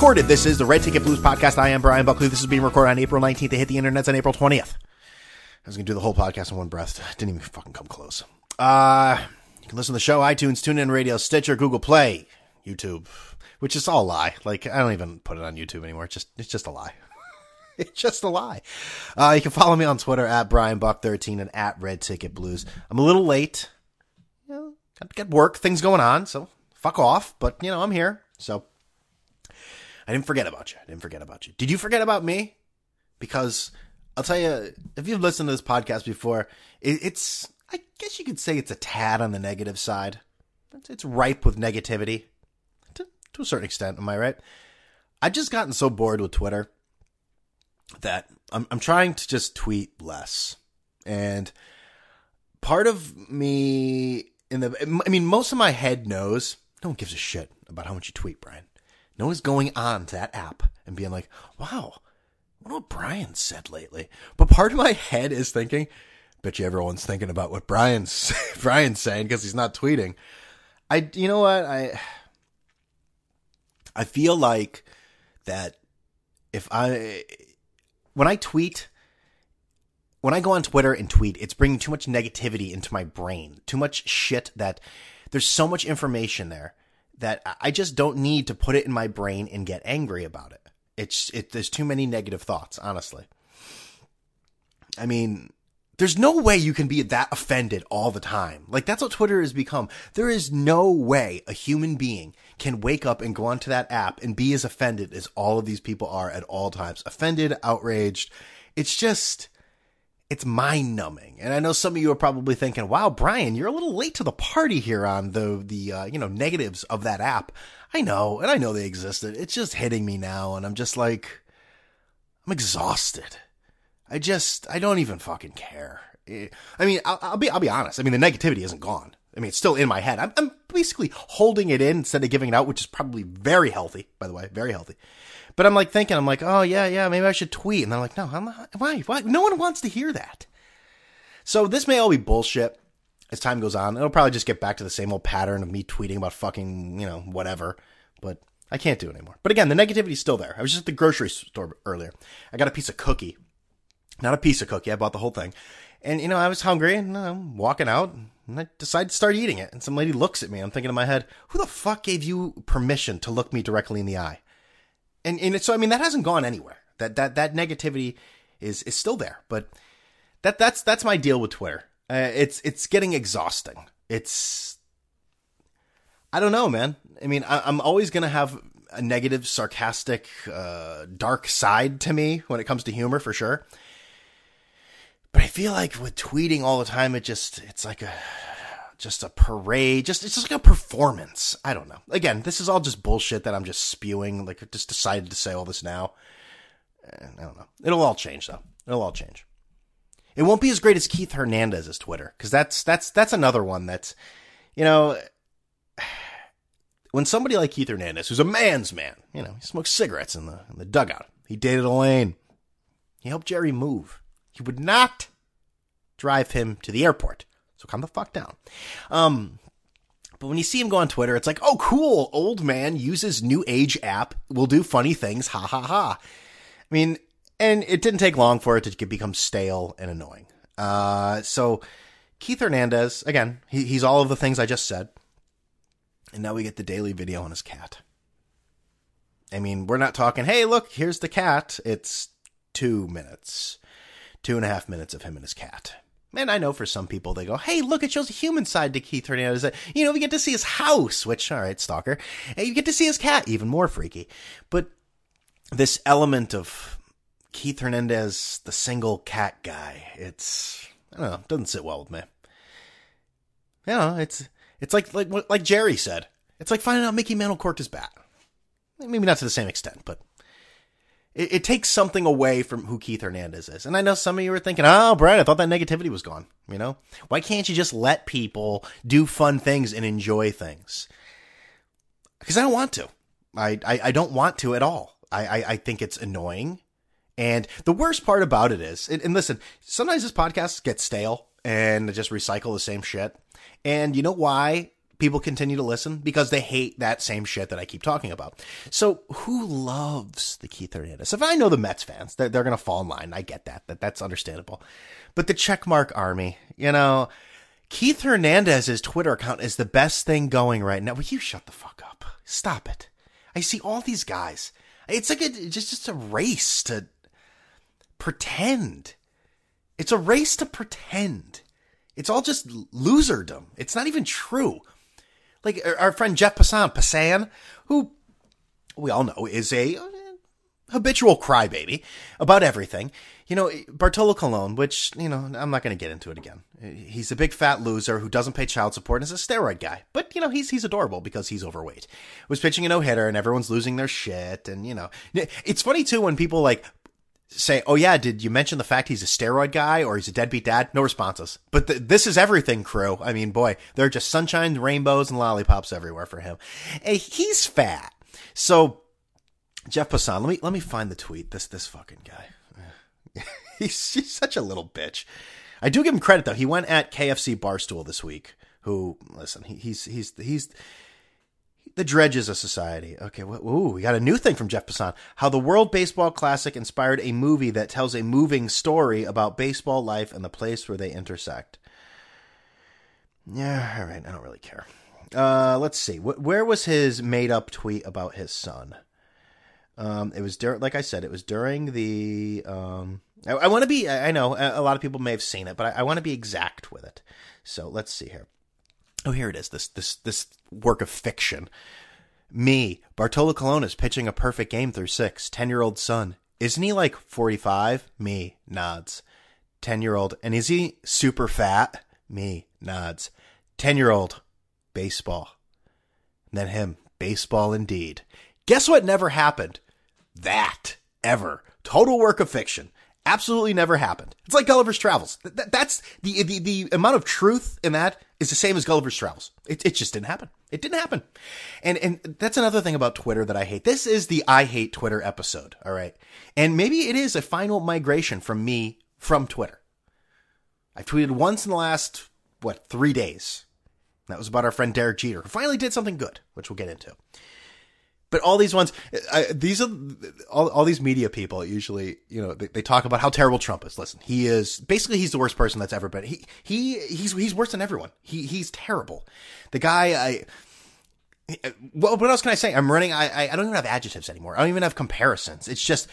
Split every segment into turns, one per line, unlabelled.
pre-recorded. This is the Red Ticket Blues podcast. I am Brian Buckley. This is being recorded on April 19th. It hit the internets on April 20th. I was going to do the whole podcast in one breath. Didn't even fucking come close. Uh, you can listen to the show, iTunes, TuneIn Radio, Stitcher, Google Play, YouTube, which is all a lie. Like, I don't even put it on YouTube anymore. It's just, it's just a lie. it's just a lie. Uh, you can follow me on Twitter at Brian Buck 13 and at Red Ticket Blues. I'm a little late. You know, got work, things going on, so fuck off. But, you know, I'm here. So I didn't forget about you. I didn't forget about you. Did you forget about me? Because I'll tell you, if you've listened to this podcast before, it, it's, I guess you could say it's a tad on the negative side. It's, it's ripe with negativity to, to a certain extent. Am I right? I've just gotten so bored with Twitter that I'm, I'm trying to just tweet less. And part of me in the, I mean, most of my head knows no one gives a shit about how much you tweet, Brian. No one's going on to that app and being like, wow, what what Brian said lately. But part of my head is thinking, bet you everyone's thinking about what Brian's Brian's saying because he's not tweeting. I, you know what? I, I feel like that if I, when I tweet, when I go on Twitter and tweet, it's bringing too much negativity into my brain, too much shit that there's so much information there that I just don't need to put it in my brain and get angry about it. It's it there's too many negative thoughts, honestly. I mean, there's no way you can be that offended all the time. Like that's what Twitter has become. There is no way a human being can wake up and go onto that app and be as offended as all of these people are at all times. Offended, outraged. It's just it's mind numbing. And I know some of you are probably thinking, wow, Brian, you're a little late to the party here on the, the, uh, you know, negatives of that app. I know, and I know they existed. It's just hitting me now. And I'm just like, I'm exhausted. I just, I don't even fucking care. I mean, I'll, I'll be, I'll be honest. I mean, the negativity isn't gone. I mean, it's still in my head. I'm, I'm basically holding it in instead of giving it out, which is probably very healthy, by the way, very healthy. But I'm like thinking, I'm like, oh yeah, yeah, maybe I should tweet. And they're like, no, I'm not. Why? Why? No one wants to hear that. So this may all be bullshit as time goes on. It'll probably just get back to the same old pattern of me tweeting about fucking, you know, whatever. But I can't do it anymore. But again, the negativity's still there. I was just at the grocery store earlier. I got a piece of cookie. Not a piece of cookie. I bought the whole thing. And, you know, I was hungry and I'm walking out and I decide to start eating it. And some lady looks at me. I'm thinking in my head, who the fuck gave you permission to look me directly in the eye? and and so I mean that hasn't gone anywhere. That that that negativity is is still there. But that that's that's my deal with Twitter. Uh, it's it's getting exhausting. It's I don't know, man. I mean, I, am always gonna have a negative, sarcastic, uh, dark side to me when it comes to humor, for sure. But I feel like with tweeting all the time, it just it's like a just a parade, just it's just like a performance. I don't know. Again, this is all just bullshit that I'm just spewing. Like, I just decided to say all this now. I don't know. It'll all change though. It'll all change. It won't be as great as Keith Hernandez's Twitter because that's that's that's another one that's, you know, when somebody like Keith Hernandez, who's a man's man, you know, he smokes cigarettes in the in the dugout. He dated Elaine. He helped Jerry move. He would not drive him to the airport. So calm the fuck down. Um, but when you see him go on Twitter, it's like, oh, cool. Old man uses new age app. Will do funny things. Ha ha ha. I mean, and it didn't take long for it to become stale and annoying. Uh, so Keith Hernandez, again, he, he's all of the things I just said. And now we get the daily video on his cat. I mean, we're not talking, hey, look, here's the cat. It's two minutes, two and a half minutes of him and his cat. And I know for some people they go, hey, look, it shows a human side to Keith Hernandez. You know, we get to see his house, which, all right, stalker. And you get to see his cat, even more freaky. But this element of Keith Hernandez, the single cat guy, it's, I don't know, doesn't sit well with me. You know, it's, it's like, like, like Jerry said, it's like finding out Mickey Mantle his bat. Maybe not to the same extent, but it, it, takes something away from who Keith Hernandez is. And I know some of you are thinking, oh, Brad, I thought that negativity was gone. You know, why can't you just let people do fun things and enjoy things? Because I don't want to. I, I, I, don't want to at all. I, I, I, think it's annoying. And the worst part about it is, and, and listen, sometimes this podcast gets stale and just recycle the same shit. And you know why people continue to listen because they hate that same shit that I keep talking about. So who loves the Keith Hernandez? If I know the Mets fans, they're, they're going to fall in line. I get that. That that's understandable. But the checkmark army, you know, Keith Hernandez's Twitter account is the best thing going right now. Will you shut the fuck up? Stop it. I see all these guys. It's like a, just just a race to pretend. It's a race to pretend. It's all just loserdom. It's not even true. Like our friend Jeff Passan, Passan, who we all know is a uh, habitual crybaby about everything. You know, Bartolo Colon, which, you know, I'm not going to get into it again. He's a big fat loser who doesn't pay child support and is a steroid guy. But, you know, he's he's adorable because he's overweight. Was pitching a no-hitter and everyone's losing their shit and, you know, it's funny too when people like say, "Oh yeah, did you mention the fact he's a steroid guy or he's a deadbeat dad?" No responses. But th- this is everything, crew. I mean, boy, there are just sunshine, rainbows, and lollipops everywhere for him. Hey, he's fat. So, Jeff Passan, let me let me find the tweet. This this fucking guy. he's, he's such a little bitch. I do give him credit though. He went at KFC Barstool this week. Who listen? He, he's he's he's the dredges of society. Okay, well, ooh, we got a new thing from Jeff Passan. How the World Baseball Classic inspired a movie that tells a moving story about baseball life and the place where they intersect. Yeah, all right, I don't really care. Uh, let's see. where was his made up tweet about his son? Um, it was during, like I said, it was during the. Um, I, I want to be. I know a lot of people may have seen it, but I, I want to be exact with it. So let's see here. Oh, here it is. This this this work of fiction. Me, Bartolo Colon is pitching a perfect game through six. Ten year old son. Isn't he like forty five? Me nods. Ten year old. And is he super fat? Me nods. Ten year old. Baseball. And then him. Baseball indeed. Guess what never happened? That ever. Total work of fiction. Absolutely never happened. It's like Gulliver's Travels. that's the, the, the amount of truth in that is the same as Gulliver's Travels. It, it just didn't happen. It didn't happen. And, and that's another thing about Twitter that I hate. This is the I hate Twitter episode. All right. And maybe it is a final migration from me from Twitter. I've tweeted once in the last, what, three days. That was about our friend Derek Jeter, who finally did something good, which we'll get into. But all these ones, I, these are all, all these media people usually, you know, they, they, talk about how terrible Trump is. Listen, he is basically he's the worst person that's ever been. He he he's he's worse than everyone. He he's terrible. The guy, I well, what else can I say? I'm running. I, I don't even have adjectives anymore. I don't even have comparisons. It's just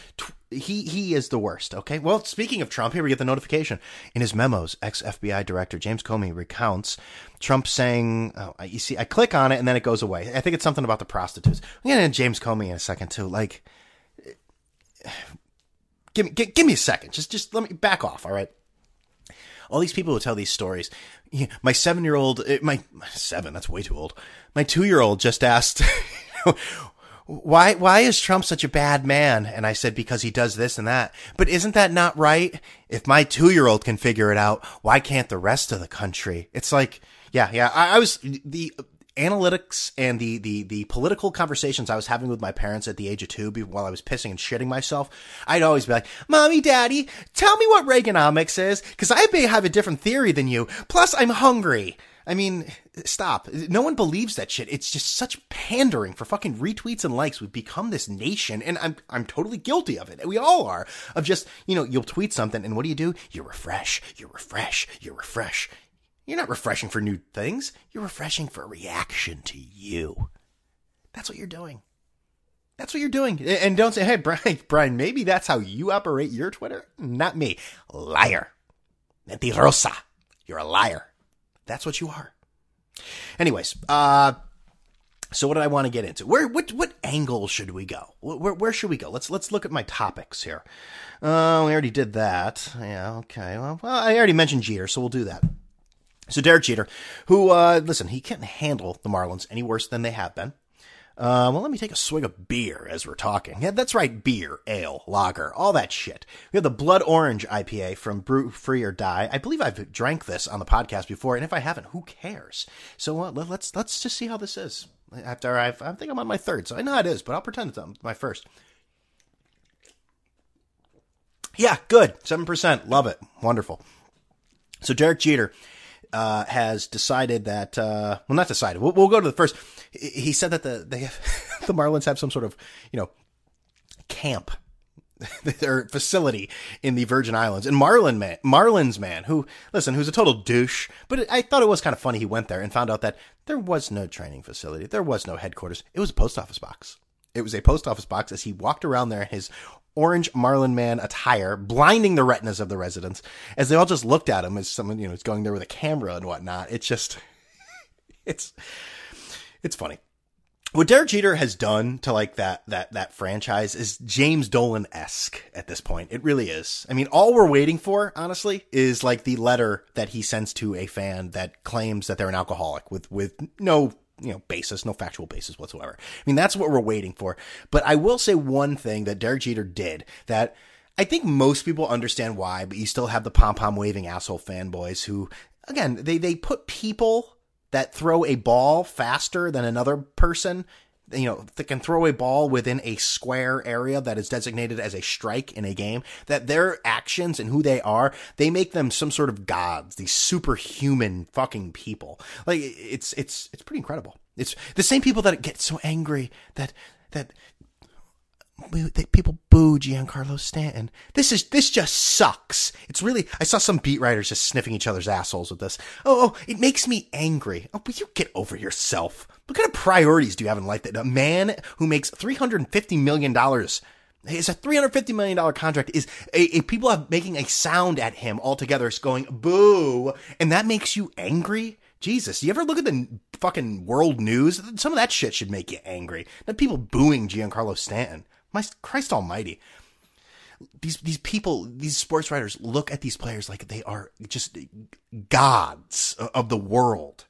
he he is the worst. Okay. Well, speaking of Trump, here we get the notification in his memos. Ex FBI director James Comey recounts Trump saying, oh, "You see, I click on it and then it goes away." I think it's something about the prostitutes. I'm gonna end James Comey in a second too. Like, give me give, give me a second. Just just let me back off. All right all these people who tell these stories. My seven year old, eh, my seven, that's way too old. My two year old just asked, why, why is Trump such a bad man? And I said, because he does this and that. But isn't that not right? If my two year old can figure it out, why can't the rest of the country? It's like, yeah, yeah. I, I was the analytics and the, the, the political conversations I was having with my parents at the age of two while I was pissing and shitting myself, I'd always be like, mommy, daddy, tell me what Reaganomics is, cause I may have a different theory than you. Plus I'm hungry. I mean, stop. No one believes that shit. It's just such pandering for fucking retweets and likes. We've become this nation, and I'm I'm totally guilty of it. We all are. Of just, you know, you'll tweet something, and what do you do? You refresh, you refresh, you refresh. You're not refreshing for new things. You're refreshing for a reaction to you. That's what you're doing. That's what you're doing. And don't say, hey, Brian, Brian, maybe that's how you operate your Twitter. Not me. Liar. Mentirosa. You're a liar. That's what you are. Anyways, uh, so what did I want to get into? Where, what, what angle should we go? Where, where should we go? Let's, let's look at my topics here. Uh, we already did that. Yeah. Okay. Well, well I already mentioned Jeter, so we'll do that. So Derek Jeter, who, uh, listen, he can't handle the Marlins any worse than they have been. Uh, well, let me take a swig of beer as we're talking. Yeah, that's right. Beer, ale, lager, all that shit. We have the Blood Orange IPA from Brew Free or Die. I believe I've drank this on the podcast before, and if I haven't, who cares? So uh, let's let's just see how this is. After I've, I think I'm on my third, so I know it is, but I'll pretend it's my first. Yeah, good. 7%. Love it. Wonderful. So Derek Jeter uh, has decided that, uh, well, not decided. We'll, we'll, go to the first. He said that the they have, the Marlins have some sort of you know camp their facility in the Virgin Islands. And Marlin man, Marlins man, who listen, who's a total douche, but I thought it was kind of funny. He went there and found out that there was no training facility, there was no headquarters. It was a post office box. It was a post office box as he walked around there in his orange Marlin man attire, blinding the retinas of the residents as they all just looked at him as someone you know is going there with a camera and whatnot. It's just, it's, it's funny what Derek Jeter has done to like that that that franchise is James Dolan esque at this point. It really is. I mean, all we're waiting for, honestly, is like the letter that he sends to a fan that claims that they're an alcoholic with with no you know basis, no factual basis whatsoever. I mean, that's what we're waiting for. But I will say one thing that Derek Jeter did that. I think most people understand why, but you still have the pom pom waving asshole fanboys who, again, they, they put people that throw a ball faster than another person you know, that can throw a ball within a square area that is designated as a strike in a game, that their actions and who they are, they make them some sort of gods, these superhuman fucking people. Like it's it's it's pretty incredible. It's the same people that get so angry that that people boo Giancarlo Stanton. This is this just sucks. It's really. I saw some beat writers just sniffing each other's assholes with this. Oh, oh, it makes me angry. Oh, but you get over yourself. What kind of priorities do you have in life that a man who makes three hundred and fifty million dollars? is a three hundred fifty million dollar contract. Is a, a people are making a sound at him altogether, going boo, and that makes you angry. Jesus, you ever look at the fucking world news? Some of that shit should make you angry. Not people booing Giancarlo Stanton. My Christ Almighty. These these people, these sports writers look at these players like they are just gods of the world.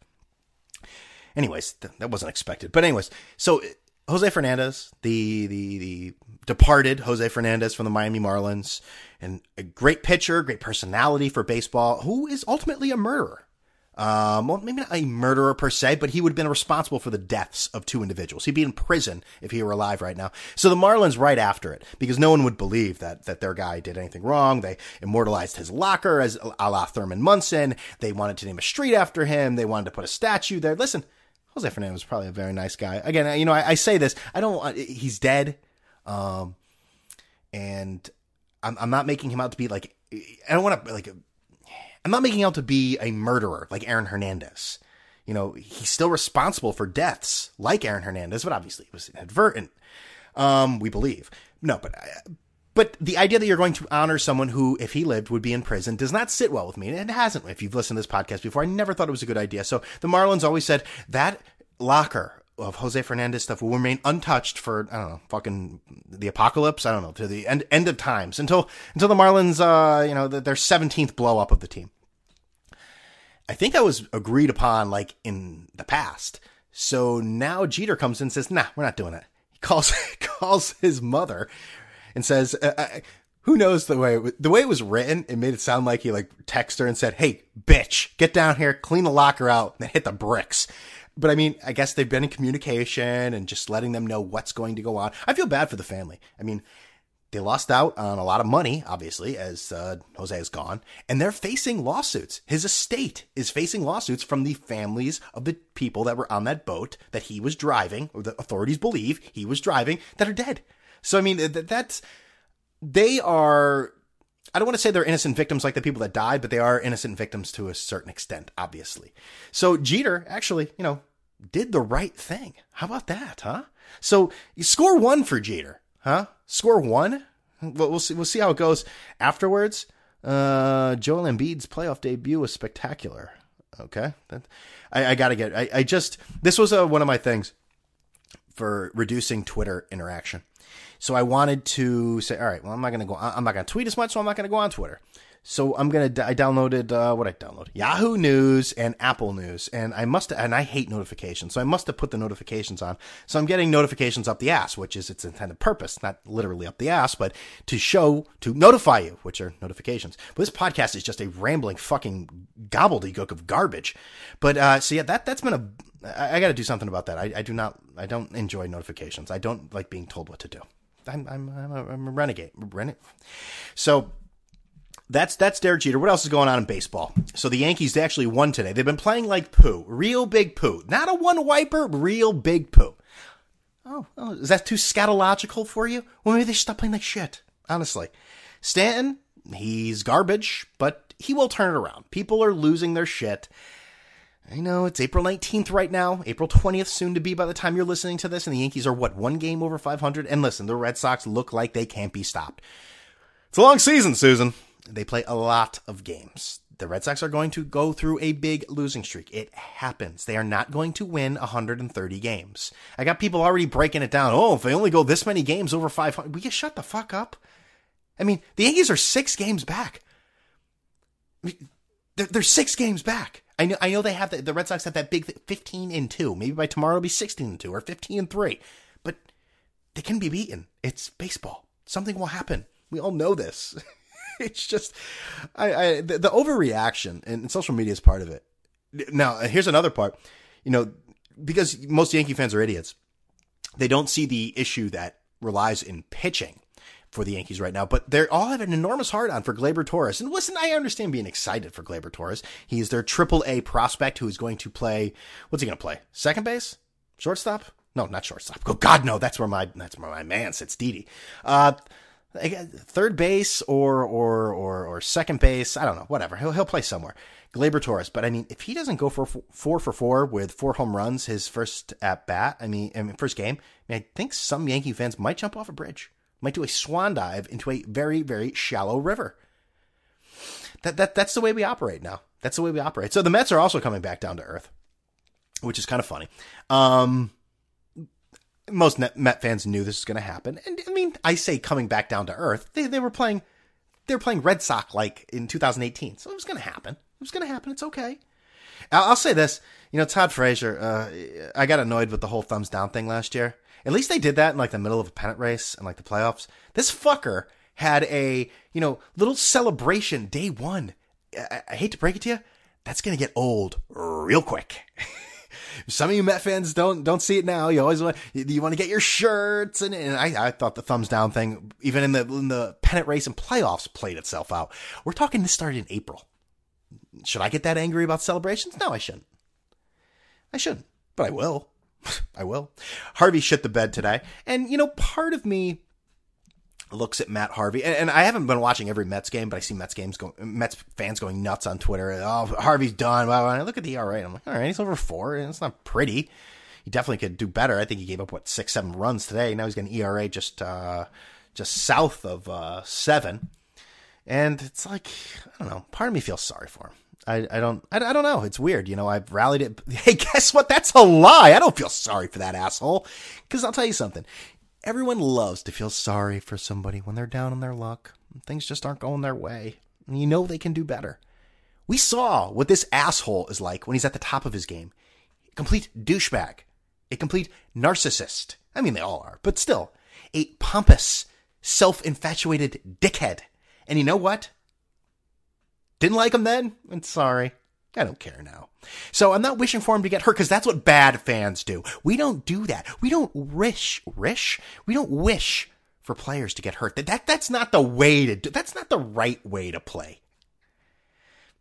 Anyways, that wasn't expected. But anyways, so eh, Jose Fernandez, the the the departed Jose Fernandez from the Miami Marlins, and a great pitcher, great personality for baseball, who is ultimately a murderer. Um, well, maybe not a murderer per se, but he would have been responsible for the deaths of two individuals. He'd be in prison if he were alive right now. So the Marlins right after it, because no one would believe that, that their guy did anything wrong. They immortalized his locker as a la Thurman Munson. They wanted to name a street after him. They wanted to put a statue there. Listen, Jose Fernandez was probably a very nice guy. Again, you know, I, I say this, I don't, he's dead. Um, and I'm, I'm not making him out to be like, I don't want to like I'm not making out to be a murderer like Aaron Hernandez. You know, he's still responsible for deaths like Aaron Hernandez, but obviously it was inadvertent. Um, we believe. No, but but the idea that you're going to honor someone who, if he lived, would be in prison does not sit well with me. And it hasn't. If you've listened to this podcast before, I never thought it was a good idea. So the Marlins always said that locker of Jose Fernandez stuff will remain untouched for I don't know, fucking the apocalypse. I don't know to the end end of times until until the Marlins, uh, you know, their seventeenth blow up of the team. I think that was agreed upon like in the past. So now Jeter comes in and says, "Nah, we're not doing it." He calls calls his mother and says, uh, uh, "Who knows the way the way it was written? It made it sound like he like texted her and said, "Hey, bitch, get down here, clean the locker out, and then hit the bricks." But I mean, I guess they've been in communication and just letting them know what's going to go on. I feel bad for the family. I mean, they lost out on a lot of money, obviously, as uh, Jose is gone, and they're facing lawsuits. His estate is facing lawsuits from the families of the people that were on that boat that he was driving, or the authorities believe he was driving, that are dead. So, I mean, that's, they are I don't want to say they're innocent victims like the people that died, but they are innocent victims to a certain extent, obviously. So Jeter actually, you know, did the right thing. How about that, huh? So score one for Jeter, huh? Score one. We'll, we'll see. We'll see how it goes afterwards. Uh, Joel Embiid's playoff debut was spectacular. Okay, that, I, I gotta get. I, I just this was a, uh, one of my things for reducing Twitter interaction. So I wanted to say, all right, well, I'm not gonna go. I'm not gonna tweet as much, so I'm not gonna go on Twitter. So I'm gonna. I downloaded uh, what I downloaded Yahoo News and Apple News, and I must. And I hate notifications, so I must have put the notifications on. So I'm getting notifications up the ass, which is its intended purpose, not literally up the ass, but to show to notify you, which are notifications. But this podcast is just a rambling fucking gobbledygook of garbage. But uh, so yeah, that that's been a. I, I got to do something about that. I, I do not. I don't enjoy notifications. I don't like being told what to do. I'm I'm I'm a, I'm a renegade. Renegade. So That's that's Derek Jeter. What else is going on in baseball? So the Yankees actually won today. They've been playing like poo, real big poo, not a one wiper, real big poo. Oh, oh, is that too scatological for you? Well, maybe they should stop playing like shit. Honestly, Stanton, he's garbage, but he will turn it around. People are losing their shit. I know it's April 19th right now, April 20th soon to be by the time you're listening to this, and the Yankees are what, one game over 500? And listen, the Red Sox look like they can't be stopped. It's a long season, Susan. They play a lot of games. The Red Sox are going to go through a big losing streak. It happens. They are not going to win 130 games. I got people already breaking it down. Oh, if they only go this many games over 500, we just shut the fuck up. I mean, the Yankees are six games back. They're, they're six games back. I know, I know they have the, the Red Sox have that big 15 and 2. Maybe by tomorrow it'll be 16 and 2 or 15 and 3. But they can be beaten. It's baseball. Something will happen. We all know this. it's just, I, I the, the overreaction and social media is part of it. Now, uh, here's another part. You know, because most Yankee fans are idiots, they don't see the issue that relies in pitching for the Yankees right now, but they all have an enormous heart on for Gleyber Torres. And listen, I understand being excited for Gleyber Torres. He is their triple A prospect who is going to play, what's he going to play? Second base? Shortstop? No, not shortstop. Oh God, no, that's where my, that's where my man sits, Didi. Uh, third base or or or or second base. I don't know. Whatever. He'll he'll play somewhere. Gleyber Torres. But I mean, if he doesn't go for four for four with four home runs his first at bat, I mean, I mean first game, I, mean, I think some Yankee fans might jump off a bridge, might do a swan dive into a very very shallow river. That that that's the way we operate now. That's the way we operate. So the Mets are also coming back down to earth, which is kind of funny. Um, most Met fans knew this was going to happen. And I mean, I say coming back down to earth. They, they were playing, they were playing Red Sox like in 2018. So it was going to happen. It was going to happen. It's okay. I'll, I'll, say this. You know, Todd Frazier, uh, I got annoyed with the whole thumbs down thing last year. At least they did that in like the middle of a pennant race and like the playoffs. This fucker had a, you know, little celebration day one. I, I hate to break it to you. That's going to get old real quick. Some of you Met fans don't don't see it now. You always want you want to get your shirts, and, and I, I thought the thumbs down thing, even in the in the pennant race and playoffs, played itself out. We're talking this started in April. Should I get that angry about celebrations? No, I shouldn't. I shouldn't, but I will. I will. Harvey shit the bed today, and you know, part of me looks at Matt Harvey, and, and, I haven't been watching every Mets game, but I see Mets games going, Mets fans going nuts on Twitter. Oh, Harvey's done. Well, I look at the ERA, I'm like, all right, he's over four, and it's not pretty. He definitely could do better. I think he gave up what six, seven runs today. Now he's got an ERA just uh, just south of uh, seven, and it's like I don't know. Part of me feels sorry for him. I, I don't I, I don't know. It's weird, you know. I've rallied it. Hey, guess what? That's a lie. I don't feel sorry for that asshole. Because I'll tell you something. Everyone loves to feel sorry for somebody when they're down on their luck. Things just aren't going their way. And you know they can do better. We saw what this asshole is like when he's at the top of his game. A complete douchebag. A complete narcissist. I mean, they all are, but still. A pompous, self-infatuated dickhead. And you know what? Didn't like him then? I'm sorry. I don't care now. So I'm not wishing for him to get hurt because that's what bad fans do. We don't do that. We don't wish, wish. We don't wish for players to get hurt. That, that that's not the way to do. That's not the right way to play.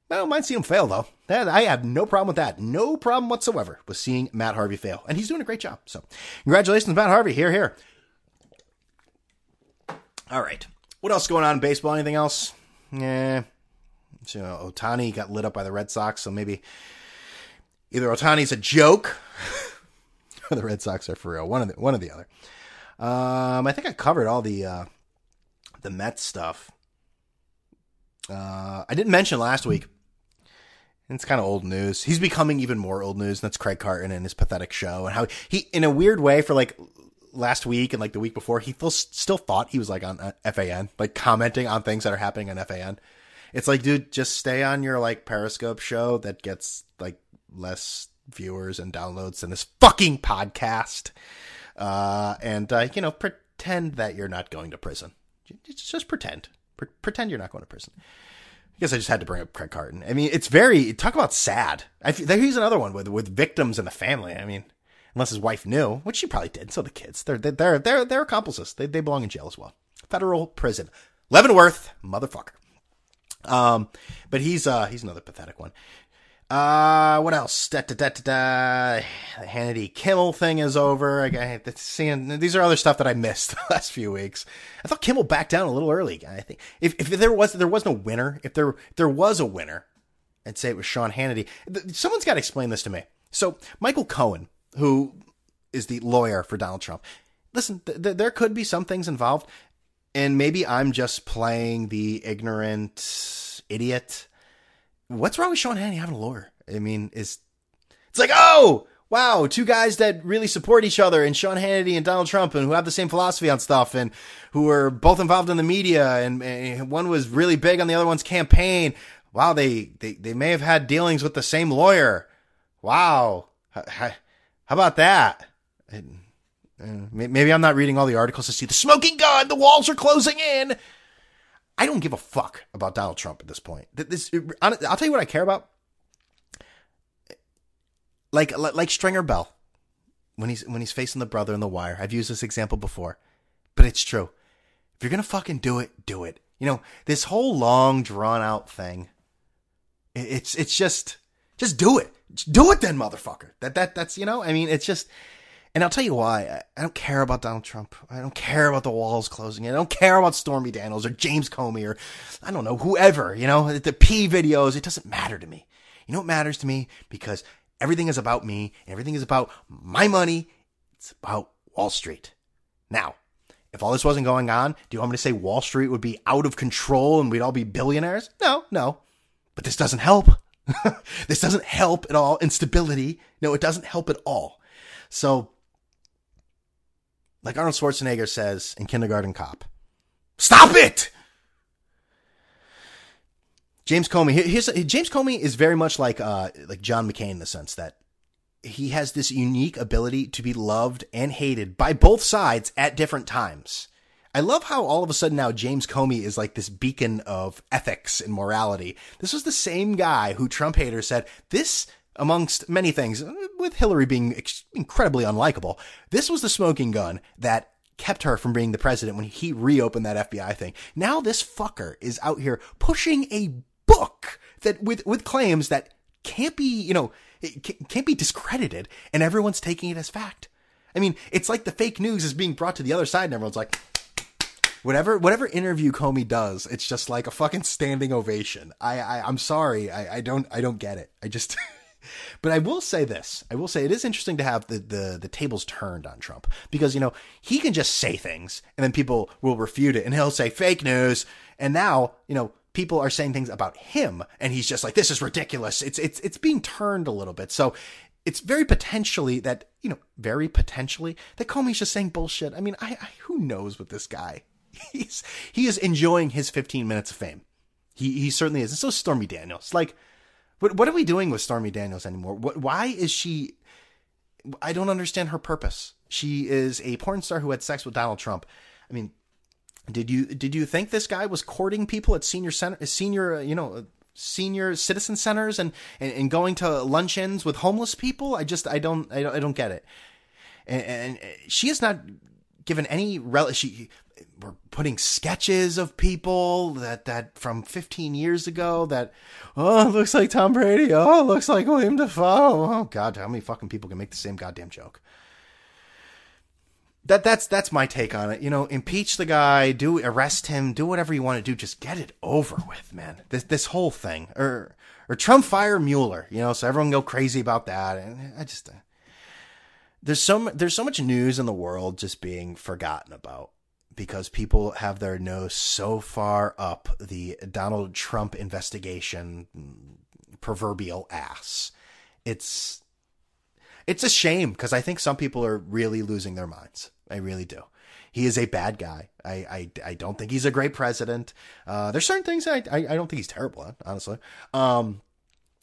I don't mind seeing him fail though. That, I have no problem with that. No problem whatsoever with seeing Matt Harvey fail, and he's doing a great job. So, congratulations, Matt Harvey. Here, here. All right. What else going on in baseball? Anything else? Yeah. So Ohtani got lit up by the Red Sox, so maybe either Ohtani's a joke or the Red Sox are for real. One of the one or the other. Um, I think I covered all the uh, the Mets stuff. Uh, I didn't mention last week. It's kind of old news. He's becoming even more old news. And that's Craig Carton and his pathetic show, and how he, in a weird way, for like last week and like the week before, he still thought he was like on uh, FAN, like commenting on things that are happening on FAN. It's like, dude, just stay on your like Periscope show that gets like less viewers and downloads than this fucking podcast. Uh, and, uh, you know, pretend that you're not going to prison. Just, just pretend. Pre- pretend you're not going to prison. I guess I just had to bring up Craig Carton. I mean, it's very, talk about sad. I, he's another one with, with victims and the family. I mean, unless his wife knew, which she probably did. So the kids, they're, they're, they're, they're accomplices. They, they belong in jail as well. Federal prison. Leavenworth, motherfucker. Um, but he's uh he's another pathetic one. Uh, what else? Da, da, da, da, da. The Hannity Kimmel thing is over. I got seeing these are other stuff that I missed the last few weeks. I thought Kimmel backed down a little early. I think if if there was there was no winner, if there if there was a winner, I'd say it was Sean Hannity. Someone's got to explain this to me. So Michael Cohen, who is the lawyer for Donald Trump, listen, th- th- there could be some things involved, and maybe I'm just playing the ignorant idiot what's wrong with Sean Hannity having a lawyer? I mean, is it's like, oh, wow, two guys that really support each other, and Sean Hannity and Donald Trump, and who have the same philosophy on stuff, and who are both involved in the media, and, and one was really big on the other one's campaign. Wow, they, they, they may have had dealings with the same lawyer. Wow. How, how about that? Uh, maybe I'm not reading all the articles to see the smoking gun, the walls are closing in. I don't give a fuck about Donald Trump at this point. This, I'll tell you what I care about. Like like Stringer Bell, when he's when he's facing the brother in the wire. I've used this example before, but it's true. If you're gonna fucking do it, do it. You know this whole long drawn out thing. It's it's just just do it. Just do it then, motherfucker. That that that's you know. I mean, it's just and I'll tell you why. I don't care about Donald Trump. I don't care about the walls closing. I don't care about Stormy Daniels or James Comey or I don't know, whoever, you know, the P videos. It doesn't matter to me. You know what matters to me? Because everything is about me everything is about my money. It's about Wall Street. Now, if all this wasn't going on, do you want me to say Wall Street would be out of control and we'd all be billionaires? No, no. But this doesn't help. this doesn't help at all. Instability. No, it doesn't help at all. So like Arnold Schwarzenegger says in Kindergarten Cop. Stop it! James Comey. James Comey is very much like uh, like John McCain in the sense that he has this unique ability to be loved and hated by both sides at different times. I love how all of a sudden now James Comey is like this beacon of ethics and morality. This was the same guy who Trump haters said this amongst many things, with Hillary being ex- incredibly unlikable, this was the smoking gun that kept her from being the president when he reopened that FBI thing. Now this fucker is out here pushing a book that with with claims that can't be, you know, can't be discredited and everyone's taking it as fact. I mean, it's like the fake news is being brought to the other side and everyone's like whatever whatever interview Comey does, it's just like a fucking standing ovation. I, I I'm sorry. I, I don't I don't get it. I just But I will say this. I will say it is interesting to have the, the, the tables turned on Trump because, you know, he can just say things and then people will refute it and he'll say fake news. And now, you know, people are saying things about him and he's just like, this is ridiculous. It's, it's, it's being turned a little bit. So it's very potentially that, you know, very potentially that Comey's just saying bullshit. I mean, I, I who knows with this guy? He's, he is enjoying his 15 minutes of fame. He, he certainly is. And so Stormy Daniels, like, what what are we doing with Stormy Daniels anymore? What why is she? I don't understand her purpose. She is a porn star who had sex with Donald Trump. I mean, did you did you think this guy was courting people at senior center, senior you know senior citizen centers and, and, and going to luncheons with homeless people? I just I don't I don't, I don't get it. And, and she has not given any rel- she we're putting sketches of people that that from 15 years ago that oh looks like Tom Brady. Oh looks like William Dafoe. Oh god how many fucking people can make the same goddamn joke? That that's that's my take on it. You know impeach the guy do arrest him do whatever you want to do just get it over with man. This this whole thing. Or or Trump fire Mueller you know so everyone go crazy about that. And I just uh, there's so there's so much news in the world just being forgotten about because people have their nose so far up the Donald Trump investigation proverbial ass. It's it's a shame because I think some people are really losing their minds. I really do. He is a bad guy. I I, I don't think he's a great president. Uh, there's certain things I, I, I don't think he's terrible at, honestly. Um,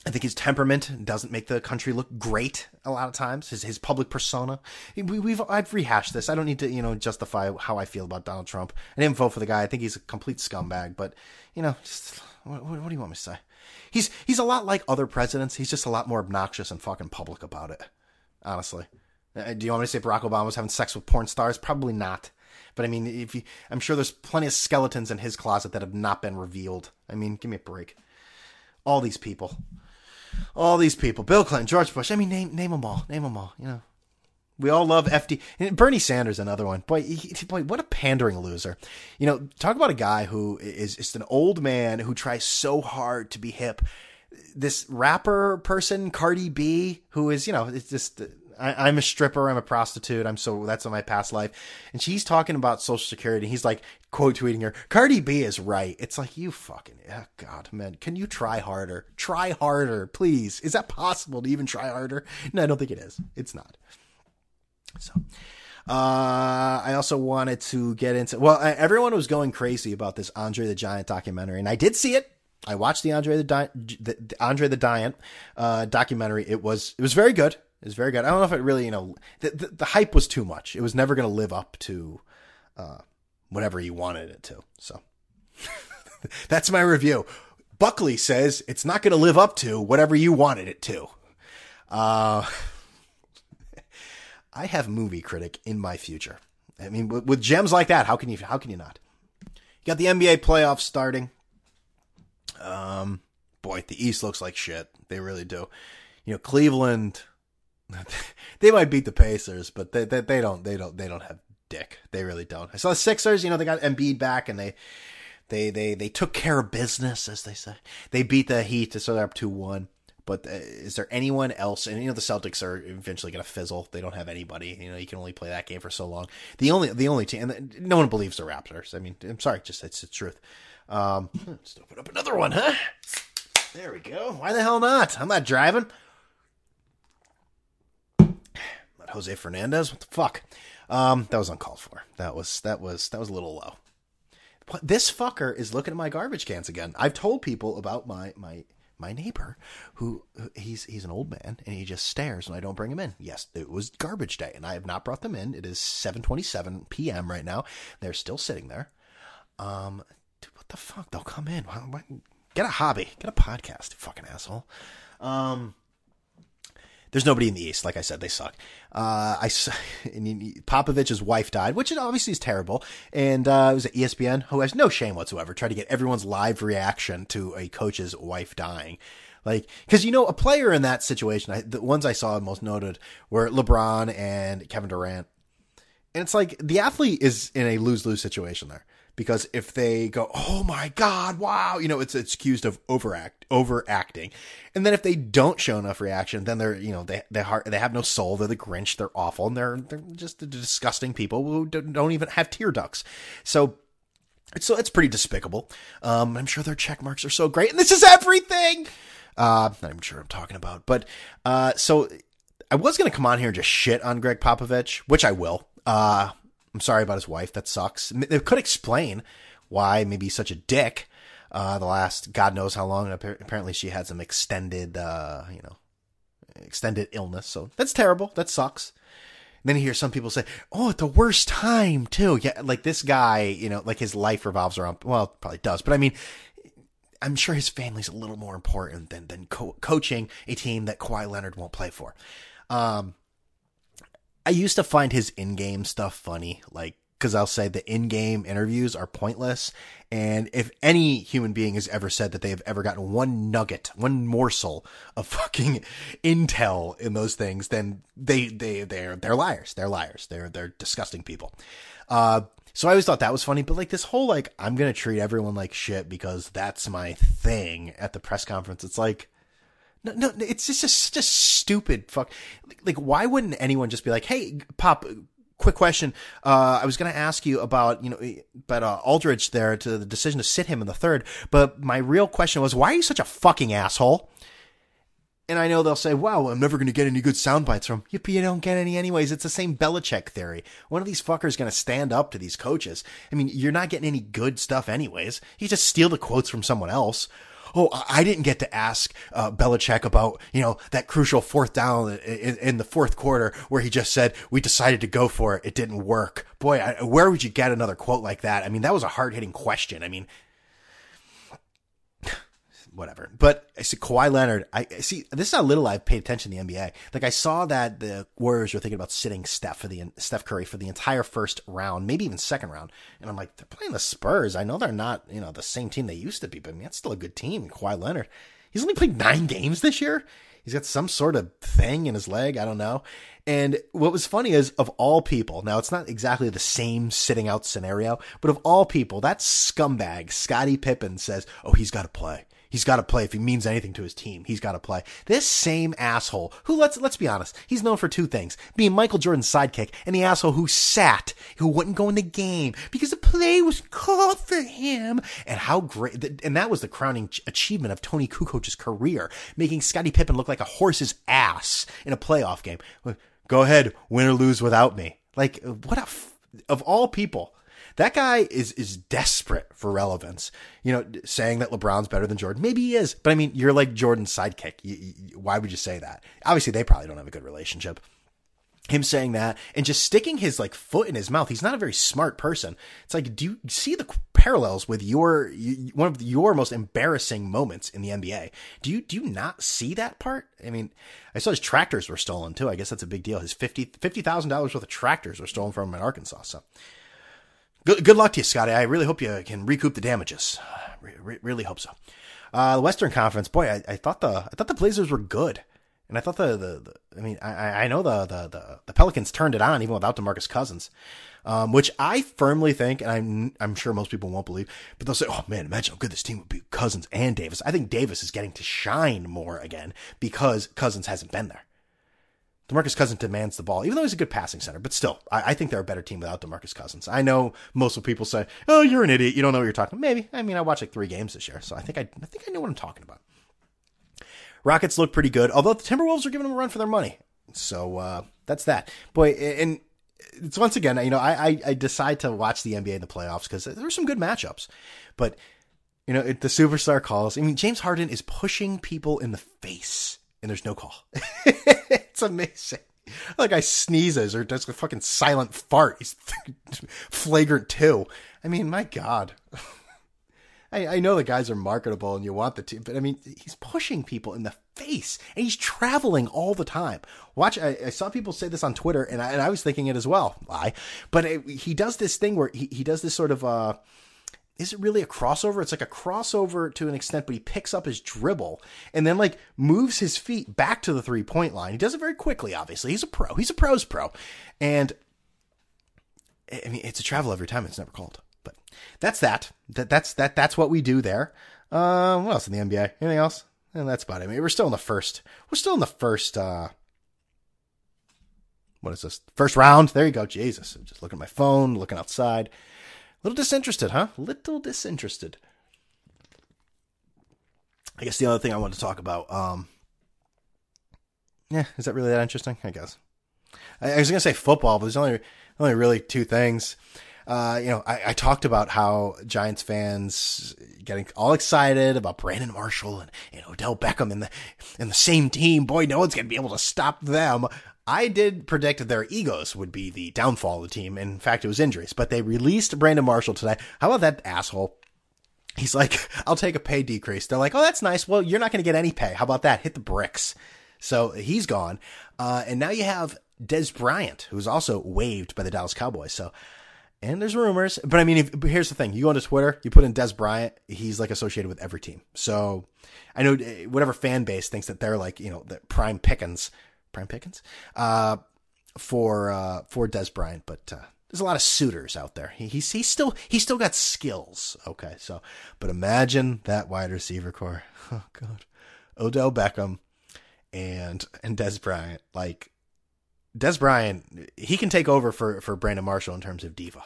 I think his temperament doesn't make the country look great a lot of times. His his public persona. We, have I've rehashed this. I don't need to you know justify how I feel about Donald Trump. I didn't vote for the guy. I think he's a complete scumbag. But you know, just, what, what, do you want me to say? He's he's a lot like other presidents. He's just a lot more obnoxious and fucking public about it. Honestly, uh, do you want me to say Barack Obama was having sex with porn stars? Probably not. But I mean, if you, I'm sure there's plenty of skeletons in his closet that have not been revealed. I mean, give me a break. All these people, all these people, Bill Clinton, George Bush. I mean, name name them all. Name them all. You know, we all love FD. And Bernie Sanders, another one. Boy, he, boy, what a pandering loser. You know, talk about a guy who is just an old man who tries so hard to be hip. This rapper person, Cardi B, who is, you know, it's just I, am a stripper. I'm a prostitute. I'm so that's in my past life. And she's talking about Social Security. He's like quote tweeting her. Cardi B is right. It's like you fucking oh God, man. Can you try harder? Try harder, please. Is that possible to even try harder? No, I don't think it is. It's not. So. Uh, I also wanted to get into, well, everyone was going crazy about this Andre the Giant documentary, and I did see it. I watched the Andre the, Di- the, the Andre the Giant uh, documentary. It was it was very good. It was very good. I don't know if it really, you know, the, the, the hype was too much. It was never going to live up to uh, whatever you wanted it to. So that's my review. Buckley says it's not going to live up to whatever you wanted it to. Uh, I have movie critic in my future. I mean, with, with gems like that, how can you how can you not? You got the NBA playoffs starting. Um, boy, the East looks like shit. They really do. You know, Cleveland they might beat the Pacers, but they, they, they don't they don't they don't have dick. They really don't. I saw the Sixers. You know they got Embiid back and they they they they took care of business, as they say. They beat the Heat, so they're up two one. But uh, is there anyone else? And you know the Celtics are eventually going to fizzle. They don't have anybody. You know you can only play that game for so long. The only the only team, and no one believes the Raptors. I mean, I'm sorry, just it's the truth. Um, let's open up another one, huh? There we go. Why the hell not? I'm not driving. Jose Fernandez. What the fuck? Um, that was uncalled for. That was that was that was a little low. But this fucker is looking at my garbage cans again. I've told people about my my my neighbor who he's he's an old man and he just stares when I don't bring him in. Yes, it was garbage day and I have not brought them in. It is 7:27 p.m. right now. They're still sitting there. Um dude, what the fuck? They'll come in. Get a hobby. Get a podcast, you fucking asshole. Um there's nobody in the East. Like I said, they suck. Uh, I Popovich's wife died, which obviously is terrible. And uh, it was at ESPN, who has no shame whatsoever, tried to get everyone's live reaction to a coach's wife dying. Like, because you know, a player in that situation, I, the ones I saw most noted were LeBron and Kevin Durant. And it's like the athlete is in a lose lose situation there because if they go, "Oh my God, wow," you know, it's it's accused of overact overacting, and then if they don't show enough reaction, then they're you know they they they have no soul. They're the Grinch. They're awful, and they're they're just disgusting people who don't even have tear ducts. So. So it's pretty despicable. Um, I'm sure their check marks are so great, and this is everything. Uh, not even sure I'm talking about, but uh, so I was gonna come on here and just shit on Gregg Popovich, which I will. Uh, I'm sorry about his wife. That sucks. It could explain why maybe he's such a dick. Uh, the last God knows how long. Apparently, she had some extended, uh, you know, extended illness. So that's terrible. That sucks. And then you hear some people say, "Oh, at the worst time too." Yeah, like this guy, you know, like his life revolves around. Well, probably does, but I mean, I'm sure his family's a little more important than than co- coaching a team that Kawhi Leonard won't play for. Um, I used to find his in-game stuff funny, like because I'll say the in-game interviews are pointless. And if any human being has ever said that they have ever gotten one nugget, one morsel of fucking intel in those things, then they they they're they're liars. They're liars. They're they're disgusting people. Uh, so I always thought that was funny, but like this whole like I'm gonna treat everyone like shit because that's my thing at the press conference. It's like no, no, it's just just, just stupid. Fuck. Like, why wouldn't anyone just be like, "Hey, Pop, quick question. Uh, I was going to ask you about, you know, about uh, Aldridge there to the decision to sit him in the third. But my real question was, why are you such a fucking asshole? And I know they'll say, wow, I'm never going to get any good sound bites from. But you don't get any anyways. It's the same Belichick theory. One of these fuckers going to stand up to these coaches. I mean, you're not getting any good stuff anyways. You just steal the quotes from someone else oh, I didn't get to ask uh, Belichick about, you know, that crucial fourth down in, in, the fourth quarter where he just said, we decided to go for it. It didn't work. Boy, I, where would you get another quote like that? I mean, that was a hard hitting question. I mean, whatever. But I see Kawhi Leonard. I see this is how little I've paid attention to the NBA. Like I saw that the Warriors were thinking about sitting Steph for the Steph Curry for the entire first round, maybe even second round. And I'm like, they're playing the Spurs. I know they're not you know the same team they used to be, but I mean, that's still a good team. Kawhi Leonard. He's only played nine games this year. He's got some sort of thing in his leg. I don't know. And what was funny is, of all people, now it's not exactly the same sitting out scenario, but of all people, that scumbag, Scottie Pippen, says, Oh, he's got to play. He's got to play if he means anything to his team. He's got to play. This same asshole, who let's let's be honest, he's known for two things: being Michael Jordan's sidekick and the asshole who sat, who wouldn't go in the game because the play was called for him. And how great! And that was the crowning achievement of Toni Kukoc's career, making Scottie Pippen look like a horse's ass in a playoff game. Go ahead, win or lose without me. Like what a f- of all people that guy is is desperate for relevance. You know, saying that LeBron's better than Jordan. Maybe he is, but I mean, you're like Jordan's sidekick. You, you, why would you say that? Obviously, they probably don't have a good relationship. Him saying that and just sticking his like foot in his mouth. He's not a very smart person. It's like, do you see the parallels with your one of your most embarrassing moments in the NBA? Do you do you not see that part? I mean, I saw his tractors were stolen too. I guess that's a big deal. His fifty fifty thousand dollars worth of tractors were stolen from him in Arkansas. So Good, good luck to you, Scottie. I really hope you can recoup the damages. Re- really hope so. Uh, the Western Conference, boy, I, I, thought the I thought the Blazers were good, and I thought the the, the I mean I, I know the, the, the the Pelicans turned it on even without DeMarcus Cousins, um, which I firmly think, and I'm I'm sure most people won't believe, but they'll say, oh man, imagine how good this team would be, Cousins and Davis. I think Davis is getting to shine more again because Cousins hasn't been there. DeMarcus Cousins demands the ball, even though he's a good passing center. But still, I, I think they're a better team without DeMarcus Cousins. I know most of people say, "Oh, you're an idiot. You don't know what you're talking." About. Maybe. I mean, I watched like three games this year, so I think I, I think I know what I'm talking about. Rockets look pretty good, although the Timberwolves are giving them a run for their money. So uh, that's that. Boy, and it's once again, you know, I, I, I decide to watch the NBA in the playoffs because there's some good matchups, but you know, it, the superstar calls. I mean, James Harden is pushing people in the face and there's no call. it's amazing. Like I sneezes or does a fucking silent fart. He's flagrant too. I mean, my God. I, I know the guys are marketable and you want the team, but I mean, he's pushing people in the face and he's traveling all the time. Watch, I, I saw people say this on Twitter and I, and I was thinking it as well. Why? But it, he does this thing where he, he does this sort of, uh, is it really a crossover? It's like a crossover to an extent, but he picks up his dribble and then like moves his feet back to the three point line. He does it very quickly, obviously. He's a pro. He's a pro's pro. And I mean, it's a travel every time. It's never called. But that's that. That that's that that's what we do there. Um, what else in the NBA? Anything else? And that's about it. I mean, we're still in the first. We're still in the first. uh What is this? First round. There you go. Jesus. I'm just looking at my phone, looking outside. Little disinterested, huh? Little disinterested. I guess the other thing I want to talk about, um, yeah, is that really that interesting? I guess. I, I was gonna say football, but there's only only really two things. Uh, you know, I, I, talked about how Giants fans getting all excited about Brandon Marshall and, and Odell Beckham in the in the same team. Boy, no one's gonna be able to stop them. I did predict their egos would be the downfall of the team. In fact, it was injuries, but they released Brandon Marshall today. How about that asshole? He's like, I'll take a pay decrease. They're like, oh, that's nice. Well, you're not going to get any pay. How about that? Hit the bricks. So he's gone. Uh, and now you have Dez Bryant, who's also waived by the Dallas Cowboys. So, and there's rumors, but I mean, if, here's the thing: you go onto Twitter, you put in Dez Bryant, he's like associated with every team. So, I know eh, whatever fan base thinks that they're like, you know, the prime pickings Prime Pickens, uh, for uh, for Dez Bryant, but uh, there's a lot of suitors out there. He, he's he's still he's still got skills. Okay, so but imagine that wide receiver corps. Oh God, Odell Beckham and and Dez Bryant. Like Dez Bryant, he can take over for for Brandon Marshall in terms of diva.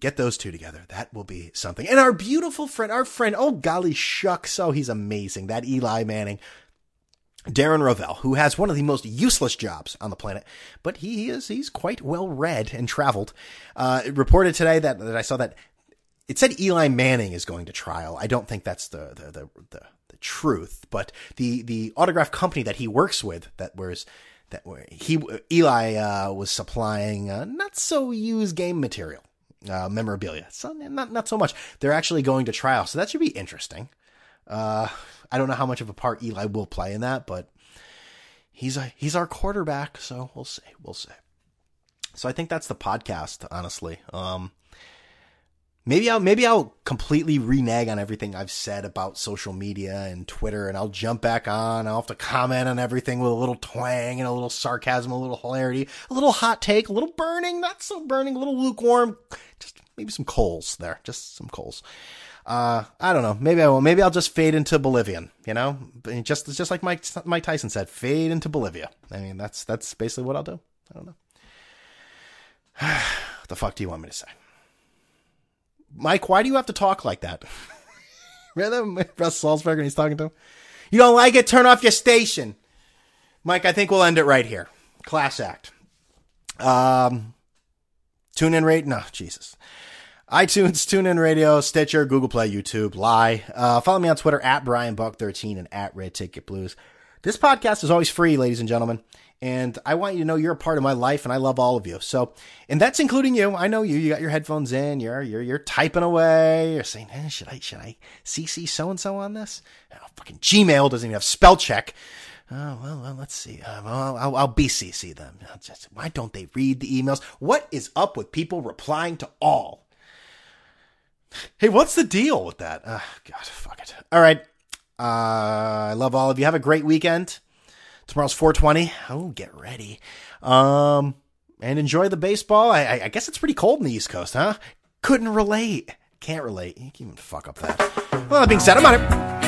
Get those two together. That will be something. And our beautiful friend, our friend, oh golly shucks, oh he's amazing. That Eli Manning Darren Rovell, who has one of the most useless jobs on the planet, but he is he's quite well read and traveled. Uh, reported today that, that I saw that it said Eli Manning is going to trial. I don't think that's the the the, the, the truth, but the the autograph company that he works with that was that he Eli uh, was supplying uh, not so used game material, uh, memorabilia. So not not so much. They're actually going to trial, so that should be interesting. I don't know how much of a part Eli will play in that, but he's a he's our quarterback, so we'll see. We'll see. So I think that's the podcast, honestly. Um, maybe I'll maybe I'll completely renege on everything I've said about social media and Twitter, and I'll jump back on. I'll have to comment on everything with a little twang and a little sarcasm, a little hilarity, a little hot take, a little burning, not so burning, a little lukewarm, just maybe some coals there, just some coals. Uh, I don't know. Maybe I will. Maybe I'll just fade into Bolivian. You know, just just like Mike Mike Tyson said, fade into Bolivia. I mean, that's that's basically what I'll do. I don't know. what the fuck do you want me to say, Mike? Why do you have to talk like that? Remember Russ Salzberger and he's talking to him. You don't like it? Turn off your station, Mike. I think we'll end it right here. Class act. Um, tune in rate. No, Jesus iTunes, TuneIn Radio, Stitcher, Google Play, YouTube, Lie. Uh, follow me on Twitter at Brian Buck13 and at Red Ticket Blues. This podcast is always free, ladies and gentlemen. And I want you to know you're a part of my life and I love all of you. So, and that's including you. I know you. You got your headphones in. You're, you're, you're typing away. You're saying, eh, should I, should I CC so and so on this? Oh, fucking Gmail doesn't even have spell check. Oh, well, well let's see. Uh, well, I'll, I'll BCC them. Just, why don't they read the emails? What is up with people replying to all? Hey, what's the deal with that? God, fuck it. All right. Uh, I love all of you. Have a great weekend. Tomorrow's 420. Oh, get ready. Um, and enjoy the baseball. I, I guess it's pretty cold in the East Coast, huh? Couldn't relate. Can't relate. You can even fuck up that. Well, that being said, I'm on it.